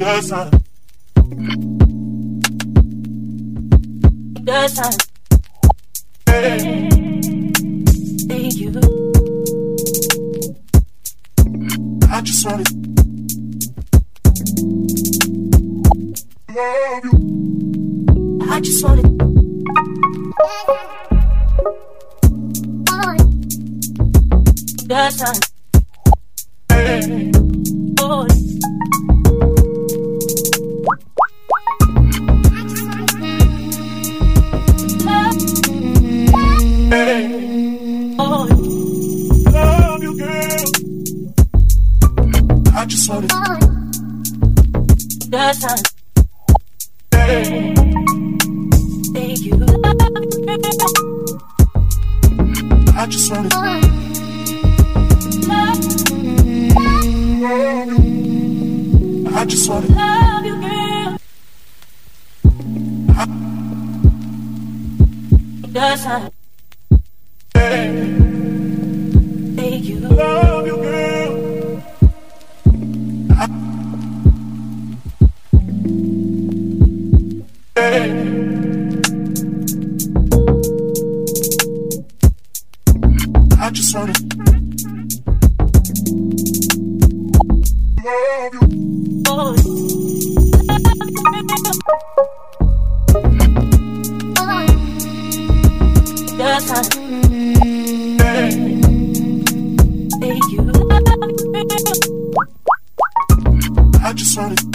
Yes, I. Yes, I. Hey. I just wanna. yes, I. Hey. Need you. I just wanna love you. I just wanna. Love you, girl. I. Hey. Need you. Love you, girl. I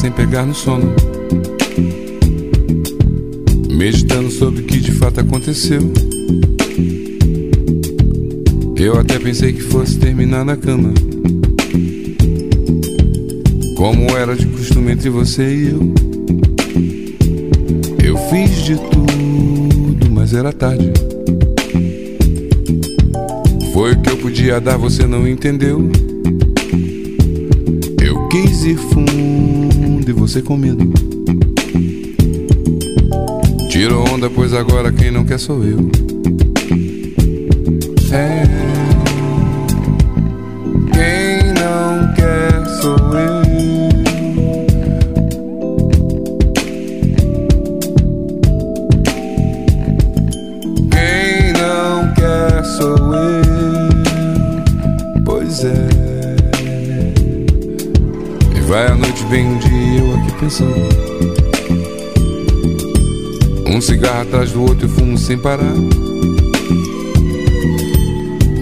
sem pegar no sono. Meditando sobre o que de fato aconteceu. Eu até pensei que fosse terminar na cama. Como era de costume entre você e eu. Eu fiz de tudo, mas era tarde. Foi o que eu podia dar, você não entendeu. Quis ir fundo e você com medo. Tirou onda, pois agora quem não quer sou eu. É. Um cigarro atrás do outro e fumo sem parar.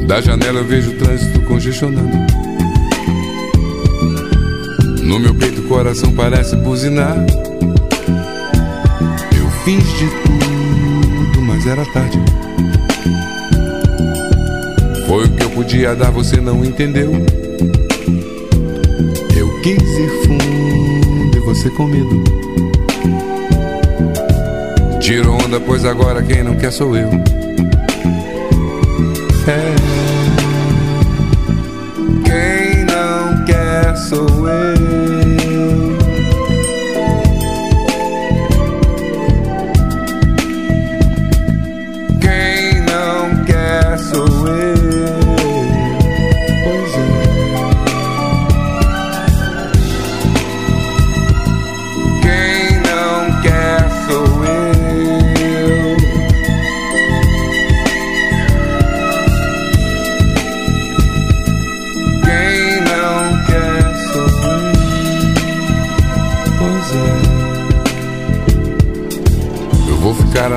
Da janela eu vejo o trânsito congestionando. No meu peito o coração parece buzinar. Eu fiz de tudo, mas era tarde. Foi o que eu podia dar, você não entendeu. Eu quis ir fundo você com medo. Tiro onda, pois agora quem não quer sou eu. É. Quem não quer sou eu.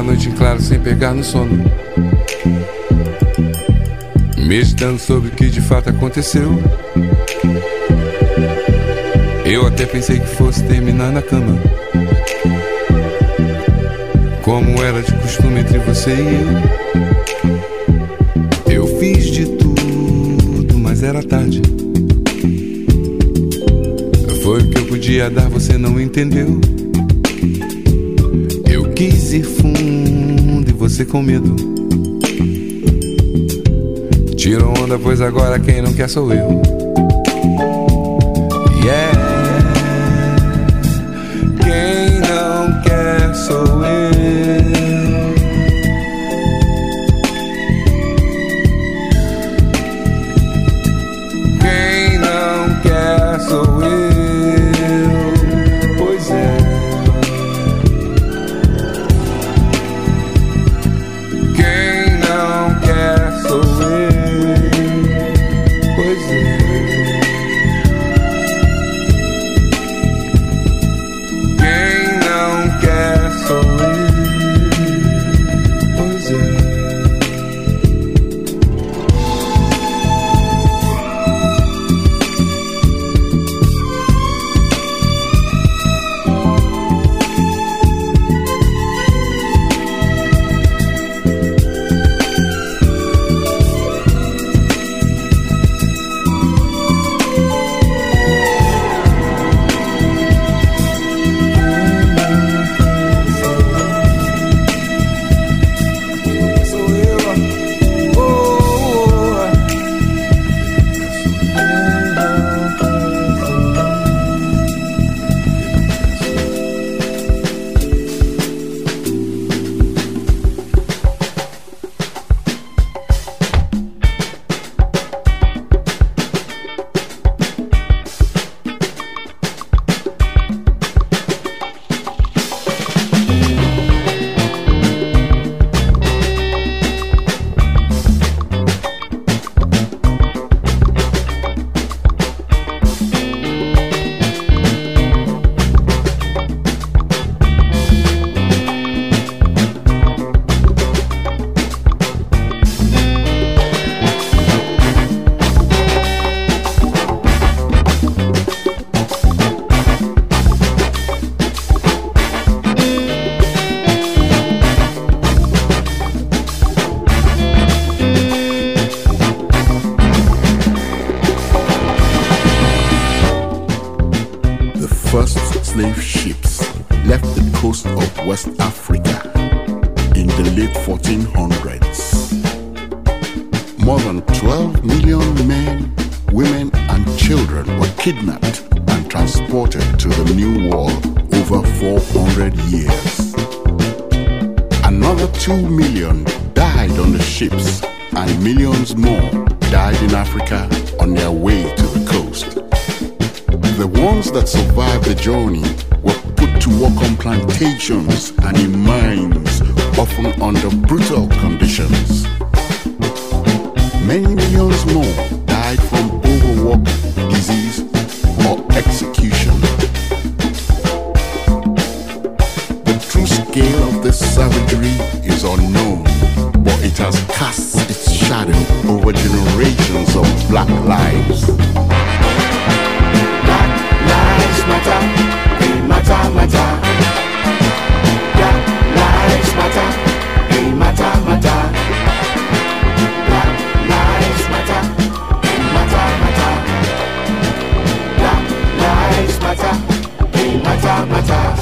A noite em claro sem pegar no sono. Meditando sobre o que de fato aconteceu. Eu até pensei que fosse terminar na cama. Como era de costume entre você e eu. Eu fiz de tudo, mas era tarde. Foi o que eu podia dar, você não entendeu. Quis ir fundo e você com medo. Tira onda, pois agora quem não quer sou eu. West Africa and in mines, often under brutal conditions. Many millions more died from overwork, disease, or execution. The true scale of this savagery is unknown, but it has cast its shadow over generations of black lives. Black lives matter, they matter, matter. Lives matter, they matter, matter. Black matter, matter, matter. Matter, matter, matter.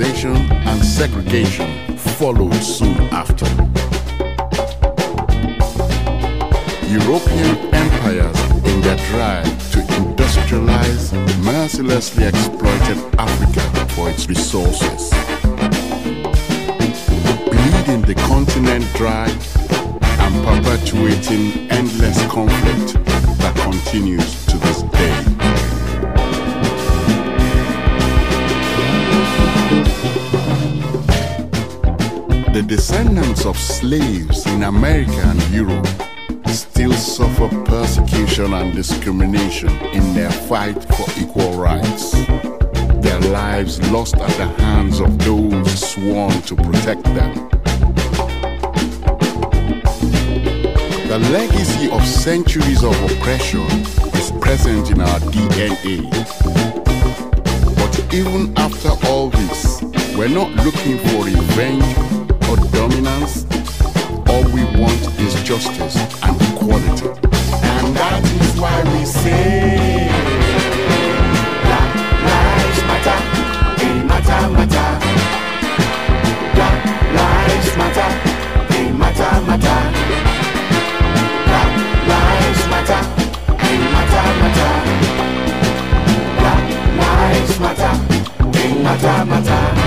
And segregation followed soon after. European empires, in their drive to industrialize, mercilessly exploited Africa for its resources bleeding the continent dry and perpetuating endless conflict that continues to this day. The descendants of slaves in America and Europe still suffer persecution and discrimination in their fight for equal rights their lives lost at the hands of those sworn to protect them. The legacy of centuries of oppression is present in our DNA. But even after all this, we're not looking for revenge or dominance. All we want is justice and equality. And that is why we say Black Lives Matter, they matter, matter. Black Lives Matter, they matter, matter. Black Lives Matter, they matter, matter. Black Lives Matter, they matter, matter.